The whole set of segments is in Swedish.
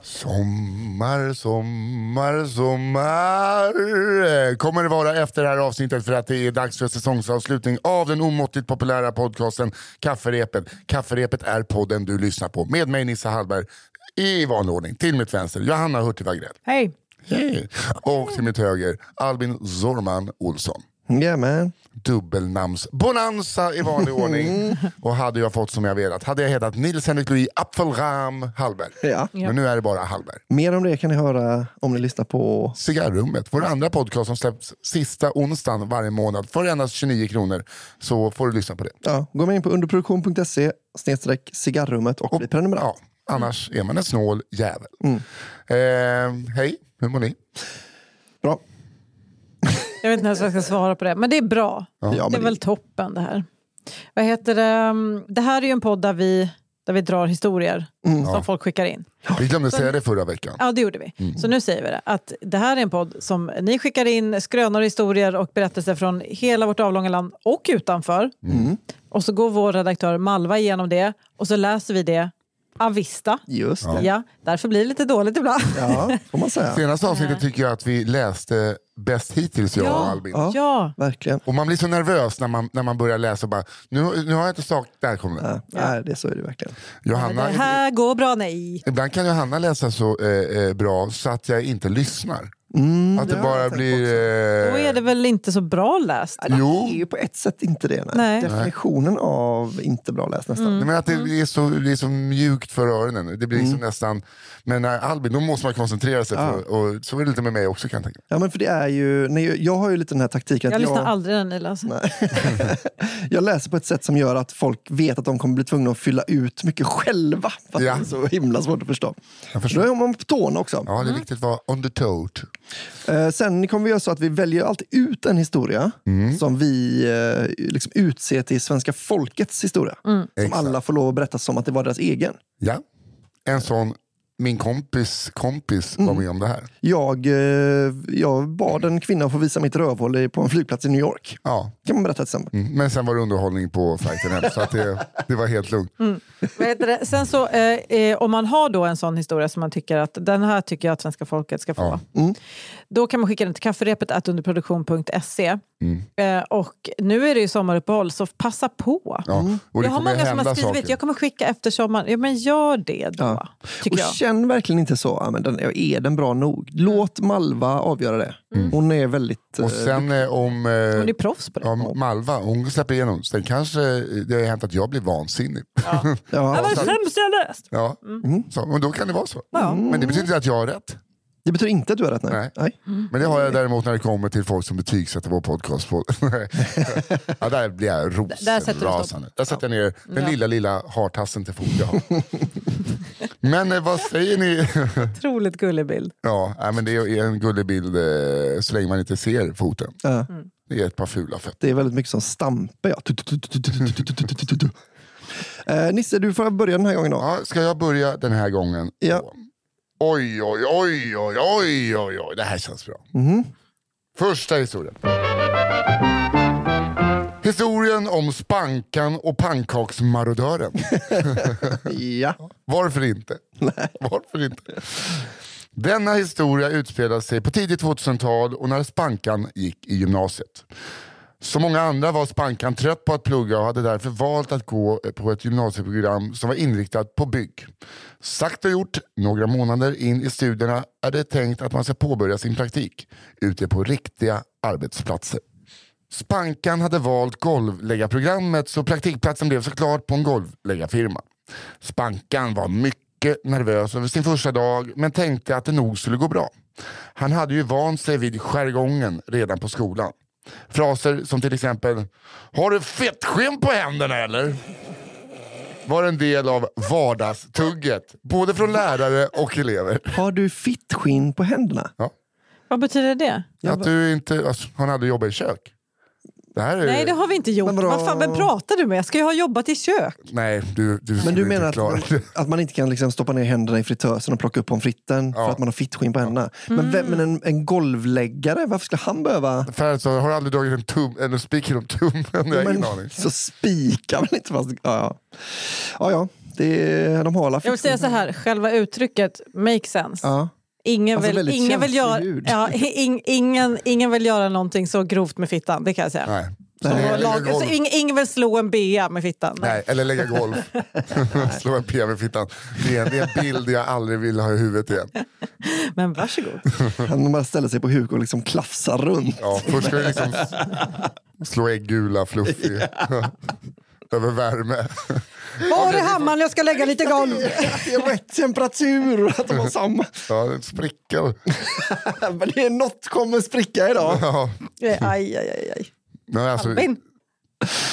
Sommar, sommar, sommar kommer det vara efter det här avsnittet för att det är dags för säsongsavslutning av den omåttligt populära podcasten Kafferepet. Kafferepet är podden du lyssnar på med mig Nissa Hallberg i vanlig ordning. Till mitt vänster Johanna Hurtig Wagrell. Hej. Hej. Och till mitt höger Albin Zorman Olsson. Yeah man. Dubbelnamns-bonanza i vanlig ordning. Och hade jag fått som jag velat hade jag hetat Nils Henrik Louis Apfelram Hallberg. Ja. Men nu är det bara Hallberg. Mer om det kan ni höra om ni lyssnar på... Cigarrummet, vår andra podcast som släpps sista onsdagen varje månad för endast 29 kronor. Så får du lyssna på det. Ja, gå med in på underproduktion.se snedstreck cigarrummet och bli prenumerant. Ja, annars är man en snål jävel. Mm. Eh, hej, hur mår ni? Bra. Jag vet inte ens vad jag ska svara på det, men det är bra. Ja, det är väl toppen det här. Vad heter det? Det här är ju en podd där vi, där vi drar historier Mm. som folk skickar in. Vi glömde säga det förra veckan. Ja, det gjorde vi. Mm. Så nu säger vi det. Att det här är en podd som ni skickar in skrönor, historier och berättelser från hela vårt avlånga land och utanför. Mm. Och så går vår redaktör Malva igenom det och så läser vi det avista. Just det. Ja, därför blir det lite dåligt ibland. Ja, får man säga. Senaste avsnittet tycker jag att vi läste bäst hittills, jag och Ja. Albin. Ja. Ja, Verkligen. Och man blir så nervös när man, när man börjar läsa bara, nu, nu har jag inte sagt, där kommer det. Ja. Nej, det, så är det verkligen. Johanna, det här går bra, nej. Ibland kan Johanna läsa så eh, eh, bra så att jag inte lyssnar. Mm, Att det jag bara blir... också. Då Eh, är det väl inte så bra läst? Nej, Jo. Det är ju på ett sätt inte det. Nej. Nej. Definitionen av inte bra läst nästan. Nej, men att det är, så, det är så mjukt för öronen. Det blir liksom nästan... Men när Albin, då måste man koncentrera sig. Ja. För, och så är det lite med mig också kan jag tänka. Ja, men för det är ju, nej, jag har ju lite den här taktiken Jag att lyssnar jag, aldrig när ni läser. jag läser på ett sätt som gör att folk vet att de kommer bli tvungna att fylla ut mycket själva. För att Ja. det är så himla svårt att förstå. Jag Då förstår. är man på tårna också. Ja, det är viktigt att vara on the toad. Eh, sen kommer vi göra så att vi väljer alltid ut en historia Mm. som vi eh, liksom utser till svenska folkets historia. Som Exakt. alla får lov att berätta som att det var deras egen. Ja. En sån, min kompis kompis Mm. var med om det här. Jag, eh, jag bad en kvinna att få visa mitt rövhål på en flygplats i New York. Ja. kan man berätta till exempel. Mm. Men sen var det underhållning på flighten hem, så att det, det var helt lugnt. Vad heter det? Sen så, eh, eh, om man har då en sån historia som man tycker att den här tycker jag att svenska folket ska få. Ja. Mm. Då kan man skicka den till kafferepet underproduktion.se. Mm. Eh, och nu är det ju sommaruppehåll så passa på. Ja. Och det jag har kommer många som har skrivit, saker. jag kommer skicka efter sommaren. Ja men gör det då, Ja. Och jag. känn verkligen inte så, ja, men den, är den bra nog? Låt Malva avgöra det. Hon är väldigt... Och eh, sen eh, om Hon är eh, proffs på det. ja, Malva, hon släpper igenom. Sen kanske det har hänt att jag blir vansinnig. Det var ja, det sämsta jag läst. Ja, så, men då kan det vara så. Ja. Men det betyder inte att jag har rätt. Det betyder inte att du har rätt. Nej. Nej. nej. Men det har jag däremot när det kommer till folk som betygsätter vår podcast. På. ja, där blir jag rosenrasande. Där sätter jag ner den lilla, lilla hartassen till fot. Men vad säger ni? Otroligt gullig bild. Ja, men det är en gullig bild så länge man inte ser foten. Ja. Det är ett par fula fötter. Det är väldigt mycket som stampar. Ja. Nisse, du får börja den här gången. Då. Ja, ska jag börja den här gången? Ja. Oj, oj, oj, oj, oj, oj, oj. Det här känns bra. Mhm. Första historien. Historien om Spankan och pannkaksmarodören. Ja. Varför inte? Varför inte? Denna historia utspelade sig på tidigt 2000-tal och när Spankan gick i gymnasiet. Som många andra var Spankan trött på att plugga och hade därför valt att gå på ett gymnasieprogram som var inriktat på bygg. Sagt och gjort, några månader in i studierna är det tänkt att man ska påbörja sin praktik ute på riktiga arbetsplatser. Spankan hade valt golvläggarprogrammet så praktikplatsen blev såklart på en golvläggarfirma. Spankan var mycket nervös över sin första dag men tänkte att det nog skulle gå bra. Han hade ju vant sig vid jargongen redan på skolan. Fraser som till exempel “Har du fettskinn på händerna eller?” var en del av vardagstugget, både från lärare och elever. Har du fittskinn på händerna? Vad betyder det? Ja, Att du inte, alltså, han hade jobbat i kök. Det här är... Nej, det har vi inte gjort. Men vadå? Vad fan, vem pratar du med? Jag ska ju ha jobbat i kök. Nej, du, du Men du menar att man, att man inte kan liksom stoppa ner händerna i fritösen och plocka upp pommes fritesen Ja. för att man har fittskinn på händerna? Men, vem, men en, en golvläggare, varför skulle han behöva... För så har du aldrig dragit en, tum, en spik genom tummen? Jag har ingen aning. så spikar väl inte fast... Ja, ja. ja, ja det, de har alla Jag vill säga så här, själva uttrycket makes sense. Ja. Ingen, Alltså vill, ingen, vill göra, hud. ja, ing, ingen, ingen vill göra någonting så grovt med fittan, det kan jag säga. Nej. Lägga lag, golf. så ing, ingen vill slå en bea med fittan. Nej, eller lägga golf. Slå en PV i fittan. Det är, det är en bild jag aldrig vill ha i huvudet igen. Men varsågod. Han bara ställer sig på huk och liksom klafsar runt. Ja, först ska du liksom slå äggula Över värme. Var är hammaren? Jag ska lägga lite golv. Det är rätt temperatur och att de har samma. Ja, en spricka. Men det är något kommer spricka idag. Ja. Aj, aj, aj, aj. Men alltså, Albin.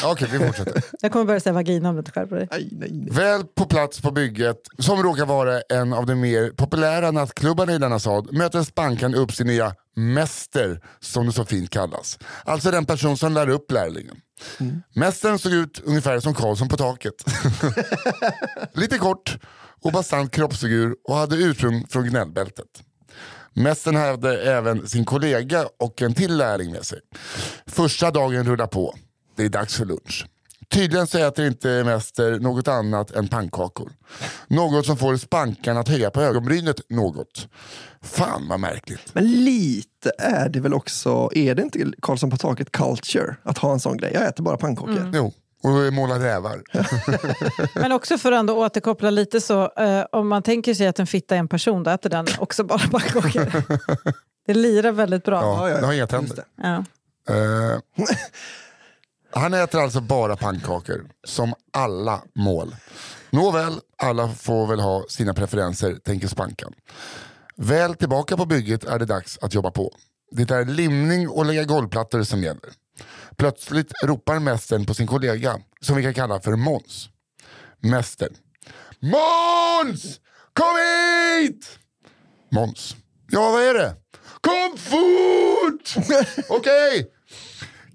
Okej, vi fortsätter. Jag kommer börja säga vagina om du inte skärper dig. Nej, nej, nej. Väl på plats på bygget, som råkar vara en av de mer populära nattklubbarna i denna stad, möter Spankan upp sin nya mäster, som det så fint kallas. Alltså den person som lär upp lärlingen. Mästaren såg ut ungefär som Karlsson på taket. Lite kort och bastant kroppsfigur och hade ursprung från gnällbältet. Mästaren hade även sin kollega och en till lärling med sig. Första dagen rullar på. Det är dags för lunch. Tydligen så äter inte Mäster något annat än pannkakor. Något som får spankan att höja på ögonbrynet något. Fan vad märkligt. Men lite är det väl också, är det inte Karlsson på taket culture att ha en sån grej? Jag äter bara pannkakor. Jo, och måla rävar. Men också för att ändå återkoppla lite så, eh, om man tänker sig att en fitta är en person, då äter den också bara pannkakor. Det lirar väldigt bra. Ja, ja, det har inga tänder. Ja. Eh, han äter alltså bara pannkakor, som alla mål. Nåväl, alla får väl ha sina preferenser, tänker Spankan. Väl tillbaka på bygget är det dags att jobba på. Det är limning och lägga golvplattor som gäller. Plötsligt ropar mästaren på sin kollega, som vi kan kalla för Måns. Mästern. Måns! Kom hit! Måns. Ja, vad är det? Kom fort! Okej.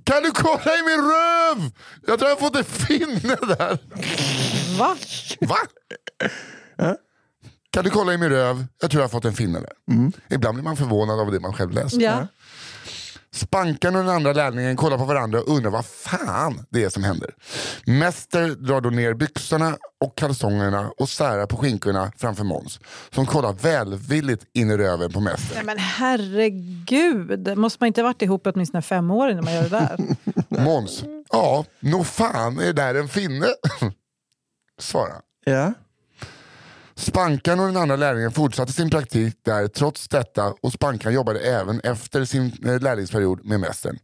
Kan du kolla i min röv? Jag tror jag har fått en finne där. Va? Va? Kan du kolla i min röv? Jag tror jag har fått en finne där. Ibland blir man förvånad av det man själv läser. Ja. Spankan och den andra lärlingen kollar på varandra och undrar vad fan det är som händer. Mäster drar då ner byxorna och kalsongerna och särar på skinkorna framför Måns. Som kollar välvilligt in i röven på Mäster. Nej, men herregud, måste man inte ha varit ihop åtminstone fem år innan man gör det där? Måns, ja, nog fan är det där en finne? Svara. Ja. Spankan och den andra lärlingen fortsatte sin praktik där trots detta och Spankan jobbade även efter sin eh, lärlingsperiod med mästaren.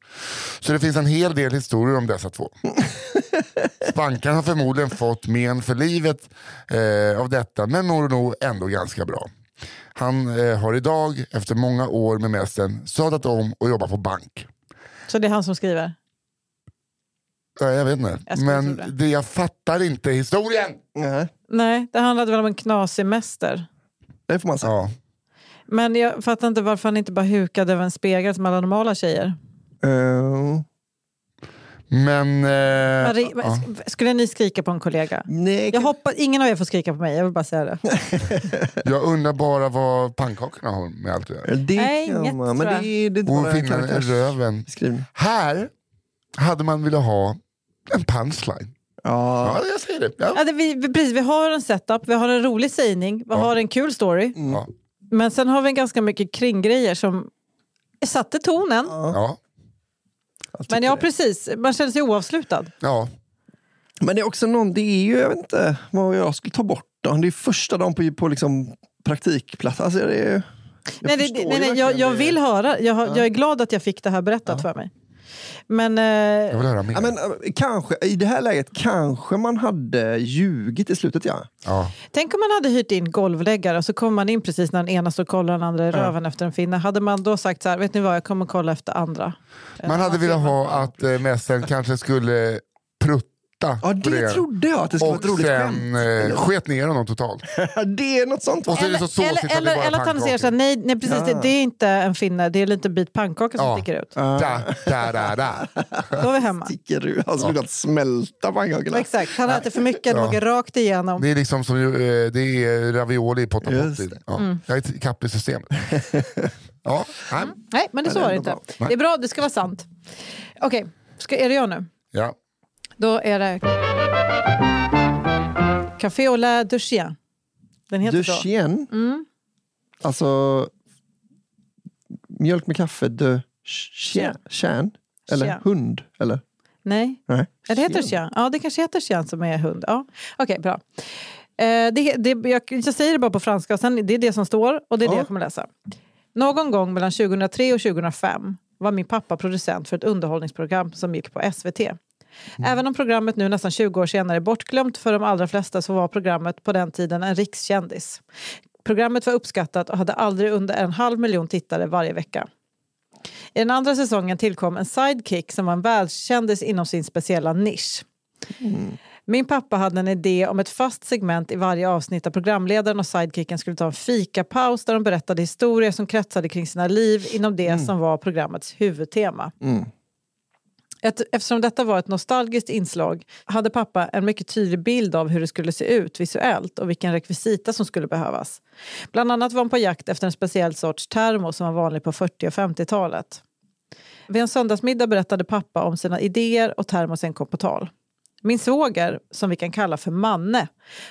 Så det finns en hel del historier om dessa två. Spankan har förmodligen fått men för livet eh, av detta men mår nog ändå ganska bra. Han eh, har idag, efter många år med mästaren, sadlat om och jobbar på bank. Så det är han som skriver? Ja, jag vet inte, Jag men det. det jag fattar inte historien. Nej, Nej, det handlade väl om en knasig mäster. det får man säga. Ja. Men jag fattar inte varför han inte bara hukade över en spegel som alla normala tjejer. Eh, Men... Eh, Marie, ja. Skulle ni skrika på en kollega? nej, Jag hoppas ingen av er får skrika på mig, jag vill bara säga det. Jag undrar bara vad pannkakorna har med allt att göra. det Nej, kan inget, man, men det är, det är bara en finna röven. karaktärsbeskrivning. Här hade man velat ha en punchline. Ja. Ja, jag säger det. Ja. Ja, det vi, vi- precis, vi har en setup, vi har en rolig sägning, vi Ja. har en kul story. Ja. Men sen har vi ganska mycket kringgrejer som satte tonen. Ja. Men ja, precis. Man känner sig oavslutad. ja. Men det är också någon, det är ju, jag vet inte vad jag skulle ta bort då. Det är första dagen på, på liksom praktikplats. Alltså det är, jag Nej, det, nej, nej, jag, jag vill höra. Jag, har, jag är glad att jag fick det här berättat för mig. Men Jag eh, vill höra mer. Ja, men, äh, kanske, I det här läget kanske man hade ljugit i slutet ja. ja. tänk om man hade hyrt in golvläggare och så kommer man in precis när den ena står och kollar den andra i röven efter en finne. Hade man då sagt så här, vet ni vad, jag kommer kolla efter andra. Man hade velat ha att eh, mästaren kanske skulle prutta Ja, på det trodde jag att det skulle vara och ett roligt sen skämt. eh, sket ner honom totalt. det är något sånt? Och så det så såsigt eller, det eller, eller att han säger så här, nej, nej precis, Ja. det, det är inte en finne, det är en liten bit pannkaka som Ja. sticker ut. Da, da, da, da. Då är vi hemma. Sticker ur. Han skulle att smälta pannkakorna. Exakt, han äter för mycket, det Ja. åker rakt igenom. Det är liksom som eh, det är ravioli i potta det. Ja. Mm. Jag är ikapp i systemet. ja, nej. Nej, men det så det är var det inte. bra. Det är bra, det ska vara sant. Okej, ska är det jag nu? ja. Då är det Café au lait de chien. Den heter Du så. Mm. Alltså mjölk med kaffe, de chien? Chien? Eller Chien. hund? Eller? Nej, Nej. Ja, det heter Chien. Ja, det kanske heter chien som är hund. Ja. Okej, bra. Eh, det, det, jag, jag säger det bara på franska, och sen, det är det som står och det är det Ja. jag kommer läsa. Någon gång mellan 2003 och 2005 var min pappa producent för ett underhållningsprogram som gick på SVT. Även om programmet nu nästan 20 år senare är bortglömt för de allra flesta så var programmet på den tiden en rikskändis. Programmet var uppskattat och hade aldrig under en halv miljon tittare varje vecka. I den andra säsongen tillkom en sidekick som var en världskändis inom sin speciella nisch. Min pappa hade en idé om ett fast segment i varje avsnitt där programledaren och sidekicken skulle ta en fikapaus där de berättade historier som kretsade kring sina liv inom det som var programmets huvudtema. Mm. Ett, eftersom detta var ett nostalgiskt inslag hade pappa en mycket tydlig bild av hur det skulle se ut visuellt och vilken rekvisita som skulle behövas. Bland annat var han på jakt efter en speciell sorts termo som var vanlig på 40 och 50-talet. Vid en söndagsmiddag berättade pappa om sina idéer och termosen kom på tal. Min svåger, som vi kan kalla för Manne,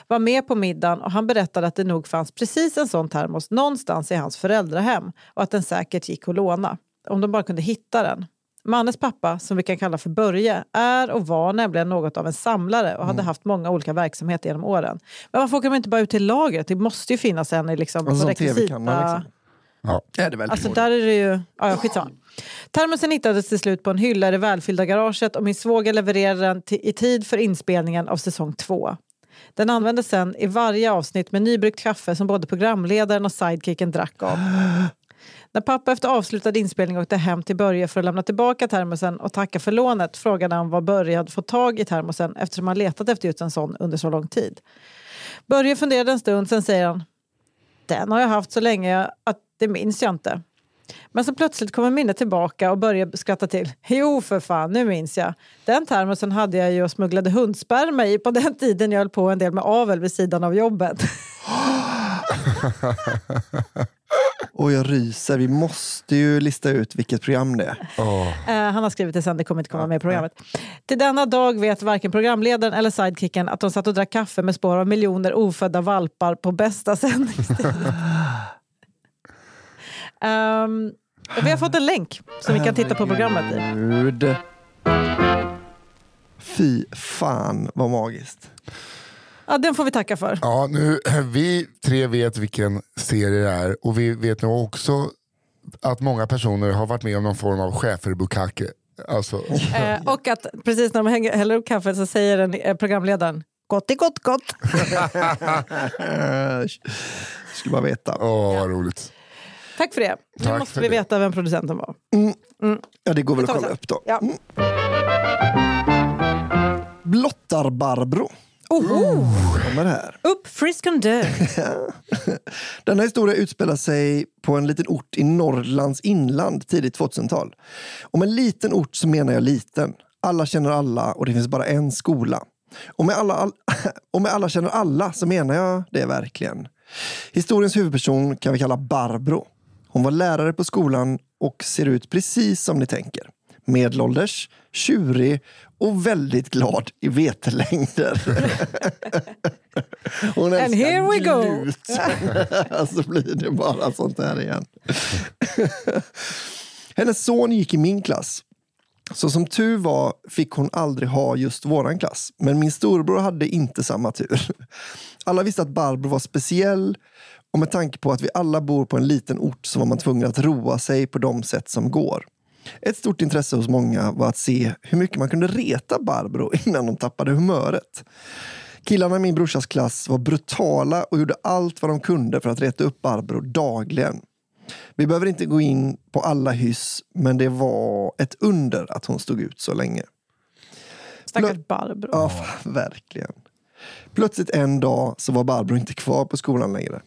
var med på middagen och han berättade att det nog fanns precis en sån termos någonstans i hans föräldrahem och att den säkert gick att låna, om de bara kunde hitta den. Mannes pappa, som vi kan kalla för Börje, är och var nämligen något av en samlare och hade haft många olika verksamheter genom åren. Men varför åker man inte bara ut till lagret? Det måste ju finnas en i liksom, En på rekvisita. liksom. Ja. Är det väl Alltså där är det ju... Ja, ja, skitsamma. Termosen hittades till slut på en hylla i det välfyllda garaget och min svåger levererade den till, i tid för inspelningen av säsong två. Den användes sen i varje avsnitt med nybryggt kaffe som både programledaren och sidekicken drack av. När pappa efter avslutad inspelning åkte hem till Börje för att lämna tillbaka termosen och tacka för lånet frågade han var Börje hade fått tag i termosen eftersom han letat efter just en sån under så lång tid. Börje funderade en stund, sen säger han den har jag haft så länge att det minns jag inte. Men så plötsligt kommer minnet tillbaka och börjar skratta till. Jo för fan, nu minns jag. Den termosen hade jag ju och smugglade hundsperma i på den tiden jag höll på en del med avel vid sidan av jobbet. Och jag ryser. Vi måste ju lista ut vilket program det är. Åh. Eh, han har skrivit det sen, det kommer inte komma med i programmet. Till denna dag vet varken programledaren eller sidekicken att de satt och drack kaffe med spår av miljoner ofödda valpar på bästa sändningstid. um, och vi har fått en länk som vi kan titta på programmet i. Fy fan vad magiskt. Ja, den får vi tacka för. Ja, nu, vi tre vet vilken serie det är och vi vet nog också att många personer har varit med om någon form av schäferbukake. Alltså, Eh, och att precis när de hänger, häller upp kaffet så säger den, eh, programledaren Gott är gott gott. Skulle bara veta. åh vad roligt. Tack för det. Nu Tack måste vi det. veta vem producenten var. Ja, det går väl att kolla upp då. Ja. Blottar-Barbro Oho! kommer här. Upp, frisk and dö. Denna historia utspelar sig på en liten ort i Norrlands inland tidigt 2000-tal. Och med liten ort så menar jag liten. Alla känner alla och det finns bara en skola. Och med alla, all, och med alla känner alla så menar jag det verkligen. Historiens huvudperson kan vi kalla Barbro. Hon var lärare på skolan och ser ut precis som ni tänker. Medelålders, tjurig och väldigt glad i vetelängder. Hon And here we go. så blir det bara sånt här igen. Hennes son gick i min klass. Så som tur var fick hon aldrig ha just våran klass. Men min storbror hade inte samma tur. Alla visste att Barbro var speciell och med tanke på att vi alla bor på en liten ort så var man tvungen att roa sig på de sätt som går. Ett stort intresse hos många var att se hur mycket man kunde reta Barbro innan de tappade humöret. Killarna i min brorsas klass var brutala och gjorde allt vad de kunde för att reta upp Barbro dagligen. Vi behöver inte gå in på alla hyss, men det var ett under att hon stod ut så länge. Stackars Barbro. Ja, verkligen. Plötsligt en dag så var Barbro inte kvar på skolan längre.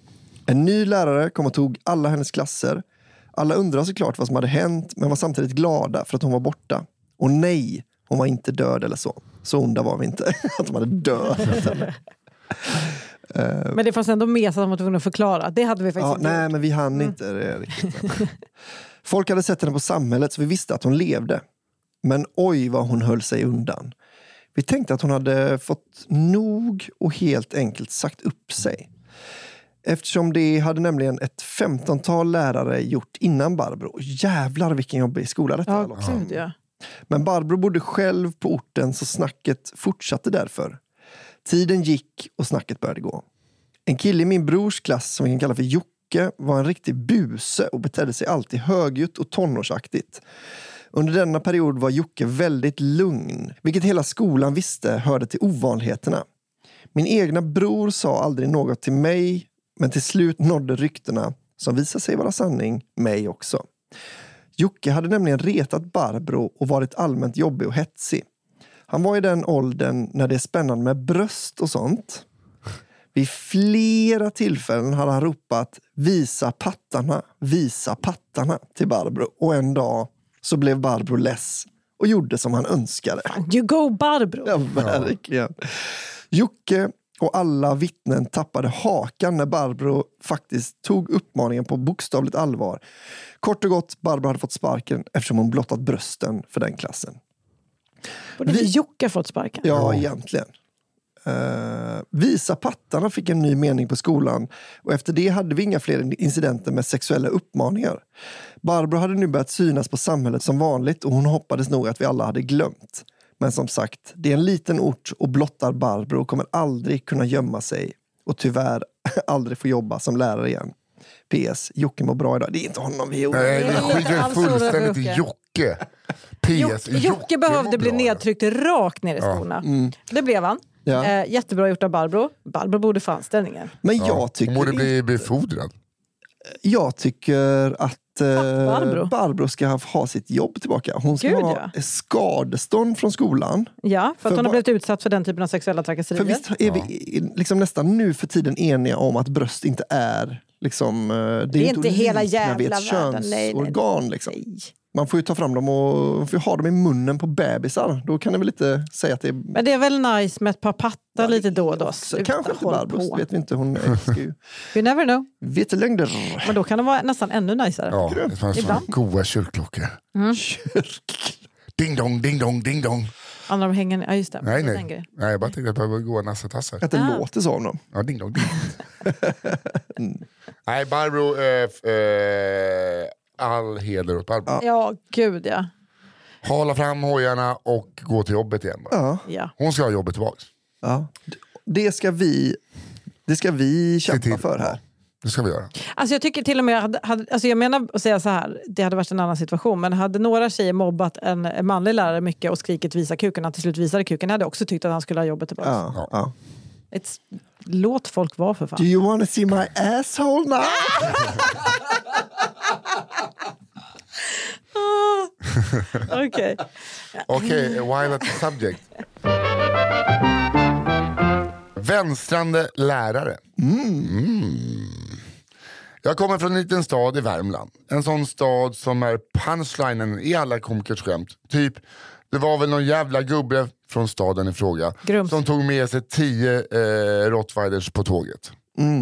En ny lärare kom och tog alla hennes klasser. Alla undrade såklart vad som hade hänt, men var samtidigt glada för att hon var borta. Och nej, hon var inte död eller så. Så onda var vi inte, att de hade dödat henne. Men det fanns ändå med så att de var tvungna att förklara. Det hade vi faktiskt Ja, inte nej, gjort. men vi hann inte det riktigt. Folk hade sett henne på samhället så vi visste att hon levde. Men oj vad hon höll sig undan. Vi tänkte att hon hade fått nog och helt enkelt sagt upp sig. Eftersom det hade nämligen ett 15-tal lärare gjort innan Barbro. Jävlar vilken jobbig skola detta Ja, var. gud ja. Men Barbro bodde själv på orten så snacket fortsatte därför. Tiden gick och snacket började gå. En kille i min brors klass som vi kan kalla för Jocke var en riktig buse och betedde sig alltid högljutt och tonårsaktigt. Under denna period var Jocke väldigt lugn, vilket hela skolan visste hörde till ovanligheterna. Min egna bror sa aldrig något till mig, men till slut nådde ryktena, som visade sig vara sanning, mig också. Jocke hade nämligen retat Barbro och varit allmänt jobbig och hetsig. Han var i den åldern när det är spännande med bröst och sånt. Vid flera tillfällen hade han ropat visa pattarna, visa pattarna till Barbro. Och en dag så blev Barbro less och gjorde som han önskade. You go Barbro! Ja, verkligen. Jocke och alla vittnen tappade hakan när Barbro faktiskt tog uppmaningen på bokstavligt allvar. Kort och gott, Barbro hade fått sparken eftersom hon blottat brösten för den klassen. Borde vi... Jocke fått sparken? Ja, egentligen. Uh, visa pattarna fick en ny mening på skolan och efter det hade vi inga fler incidenter med sexuella uppmaningar. Barbro hade nu börjat synas på samhället som vanligt och hon hoppades nog att vi alla hade glömt. Men som sagt, det är en liten ort och blottar Barbro kommer aldrig kunna gömma sig och tyvärr aldrig få jobba som lärare igen. PS. Jocke mår bra idag. Det är inte honom vi gjorde. Nej, vi skiter för fullständigt i Jocke. Jocke. PS. Jocke, Jocke behövde bli nedtryckt rakt ner i skorna. Det blev han. Ja. Eh, jättebra gjort av Barbro. Barbro borde få anställningen. Men Ja, jag Hon tycker, borde bli befordrad. Jag tycker att eh, Barbro. Barbro ska ha, ha sitt jobb tillbaka. Hon ska Gud, ha ja. skadestånd från skolan. Ja, för att För hon har blivit utsatt för den typen av sexuella trakasserier. För visst är vi liksom nästan nu för tiden eniga om att bröst inte är liksom, eh, det är, Det är inte att hela jävla världen. Nej, nej, könsorgan. Liksom. Man får ju ta fram dem och får ha dem i munnen på bebisar. Då kan ni väl inte säga att det är... Men det är väl nice med ett par pattar lite då och då. Sluta, kanske inte Barbros, vet vi inte. Hon älskar ju You never know. vetelängder. Men då kan det vara nästan ännu najsare. Ja, det fanns goa kyrkklockor. Ding dong, ding dong, ding dong. Andra de hänger Ja, just det. Nej, Det nej. nej jag bara tänkte på goa nassetassar. Att det Ah. låter så av dem. Ja, ding dong, ding dong. Nej, Barbro, eh, eh, all heder åt Barbro. Ja, gud ja. Hala fram hojarna och gå till jobbet igen. Bara. Ja, ja. Hon ska ha jobbet tillbaka. ja. Det ska vi, det ska vi kämpa för här. Det ska vi göra. Alltså jag tycker till och med, hade, hade, alltså jag menar att säga så här, det hade varit en annan situation, men hade några tjejer mobbat en, en manlig lärare mycket och skrikit visa kuken, han till slut visade kuken, hade jag också tyckt att han skulle ha jobbet tillbaka. Ja, ja. It's, låt folk vara för fan. Do you wanna see my asshole now? Okej. Okej, while at the subject. Vänstrande lärare. Mm. Jag kommer från en liten stad i Värmland. En sån stad som är punchlinen i alla komikers skämt. Typ, det var väl någon jävla gubbe från staden i fråga Grums. som tog med sig tio eh, rottweilers på tåget.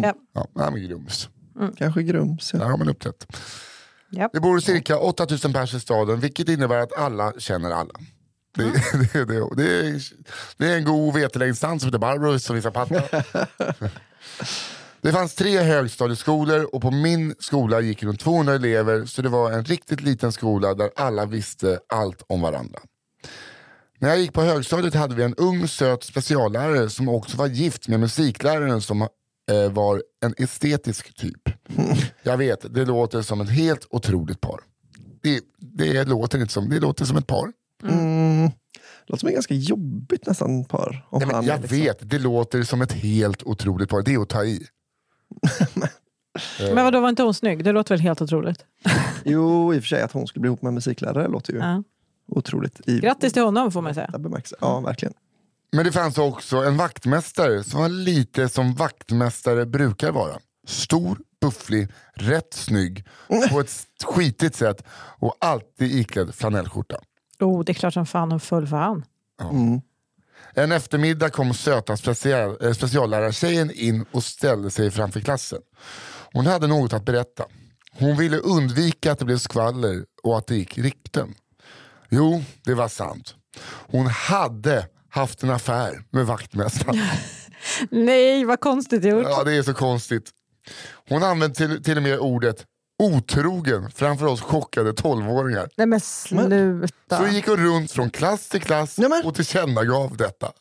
Ja. Ja, nej, men grums. Kanske grums. Där Ja. har man uppträtt. Ja. Det bor cirka 8000 personer i staden vilket innebär att alla känner alla. Det, det, det, det, är, det är en god vetelängdsdans som heter Barbro som visar pattar. Det fanns tre högstadieskolor och på min skola gick runt 200 elever så det var en riktigt liten skola där alla visste allt om varandra. När jag gick på högstadiet hade vi en ung söt speciallärare som också var gift med musikläraren som var en estetisk typ. Jag vet, det låter som ett helt otroligt par. Det, det, låter, inte som, det låter som ett par. Mm. Låter som ett ganska jobbigt nästan par. Om Nej, men jag liksom- vet, det låter som ett helt otroligt par. Det är att ta i. Men vadå, var inte hon snygg? Det låter väl helt otroligt? Jo, i och för sig att hon skulle bli ihop med en musiklärare låter ju Ja. otroligt. I Grattis till honom får man säga. Ja, verkligen. Men det fanns också en vaktmästare som var lite som vaktmästare brukar vara. Stor, bufflig, rätt snygg på ett skitigt sätt och alltid iklädd flanellskjorta. Oh, det är klart som fan hon föll för han. Mm. En eftermiddag kom söta special, eh, speciallärartjejen in och ställde sig framför klassen. Hon hade något att berätta. Hon ville undvika att det blev skvaller och att det gick rykten. Jo, det var sant. Hon hade haft en affär med vaktmästaren. Nej, vad konstigt gjort. Ja, det är så konstigt. Hon använde till, till och med ordet otrogen framför oss chockade tolvåringar. Nej men sluta. Så gick hon runt från klass till klass Nej, men- och tillkännagav detta.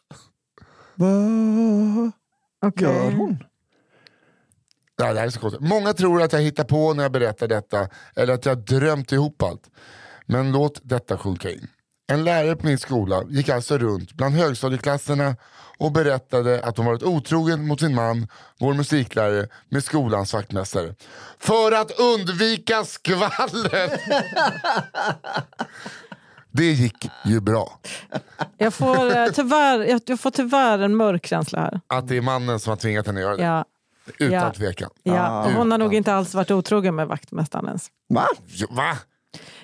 Vad Okej. gör hon? Ja, det här är så konstigt. Många tror att jag hittar på när jag berättar detta eller att jag drömt ihop allt. Men låt detta sjunka in. En lärare på min skola gick alltså runt bland högstadieklasserna och berättade att hon varit otrogen mot sin man, vår musiklärare, med skolans vaktmästare. För att undvika skvaller! Det gick ju bra. Jag, får, eh, tyvärr, jag, jag får tyvärr en mörk känsla här. Att det är mannen som har tvingat henne att göra det. Ja, Utan ja. tvekan. ja. Och hon har nog inte alls varit otrogen med vaktmästaren ens. Va? Va?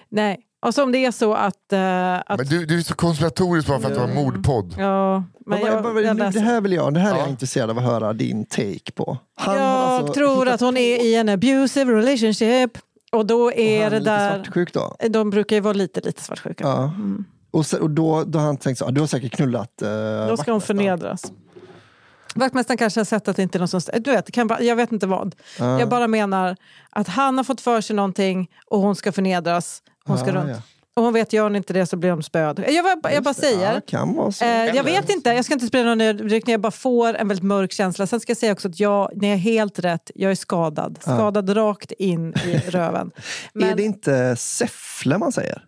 Nej. Och så om det är så att... eh, att Men du, du är så konspiratorisk bara för att du har en mordpodd. ja, men jag, vad- jag, nu, det läser. här vill jag, det här är Ja. jag intresserad av att höra din take på. Han jag alltså tror att hon på- är i en abusive relationship. Och då och är han det lite där... svartsjuk då? De brukar ju vara lite, lite svartsjuka. Ja. Och, sen, och då, då har han tänkt så, ah, du har säkert knullat uh, Då ska hon förnedras. Vaktmästaren kanske har sett att det inte är någon som... Du vet, det kan, jag vet inte vad. Jag bara menar att han har fått för sig någonting och hon ska förnedras. Hon ska Ah, runt. ja. Och hon vet, gör hon inte det så blir de spöd. Jag, bara- jag bara säger. Ja, kan vara så. Eh, jag vet inte, jag ska inte sprida någon överryckning, jag bara får en väldigt mörk känsla. Sen ska jag säga också att jag, ni är helt rätt, jag är skadad. Skadad rakt in i röven. Men, Är det inte Säffle man säger?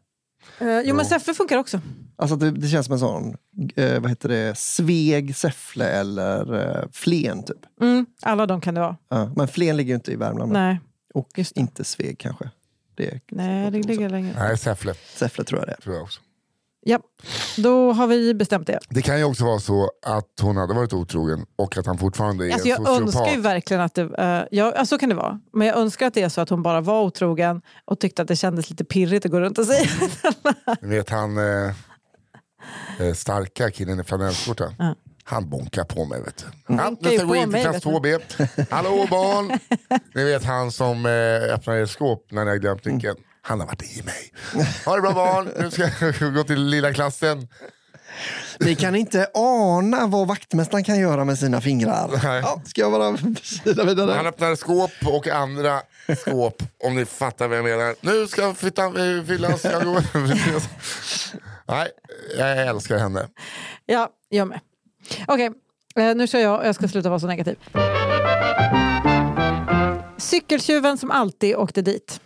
eh, jo men Säffle funkar också. Alltså det, det känns som en sån, eh, vad heter det, Sveg, Säffle eller eh, Flen typ. Mm, alla de kan det vara. Ja, men Flen ligger ju inte i Värmland. Nej, Och inte Sveg kanske. Det nej det ligger längre. Nej, Säffle Säffle tror jag det är. tror jag också. Ja, då har vi bestämt det. Det kan ju också vara så att hon hade varit otrogen och att han fortfarande är Alltså jag sociopat. önskar ju verkligen att det... Uh, ja, alltså så kan det vara. Men jag önskar att det är så att hon bara var otrogen och tyckte att det kändes lite pirrigt att gå runt och säga Ni vet han eh, eh, starka killen i flanellskjorta. Ja. Han bonkar på mig. Vet du. Bonkar nu ska gå in till klass vet 2B. Hallå barn! Ni vet han som eh, öppnar ett skåp när ni har glömt nyckeln. Han har varit i mig. Ha det bra barn, nu ska jag gå till lilla klassen. Ni kan inte ana vad vaktmästaren kan göra med sina fingrar. Nej. Ja, ska jag bara vidare? Han öppnar skåp och andra skåp, om ni fattar vad jag menar. Nu ska flyttan eh, fyllas. Jag går. Nej, jag älskar henne. Ja, jag med. Okej, eh, nu kör jag jag ska sluta vara så negativ. Cykeltjuven som alltid åkte dit.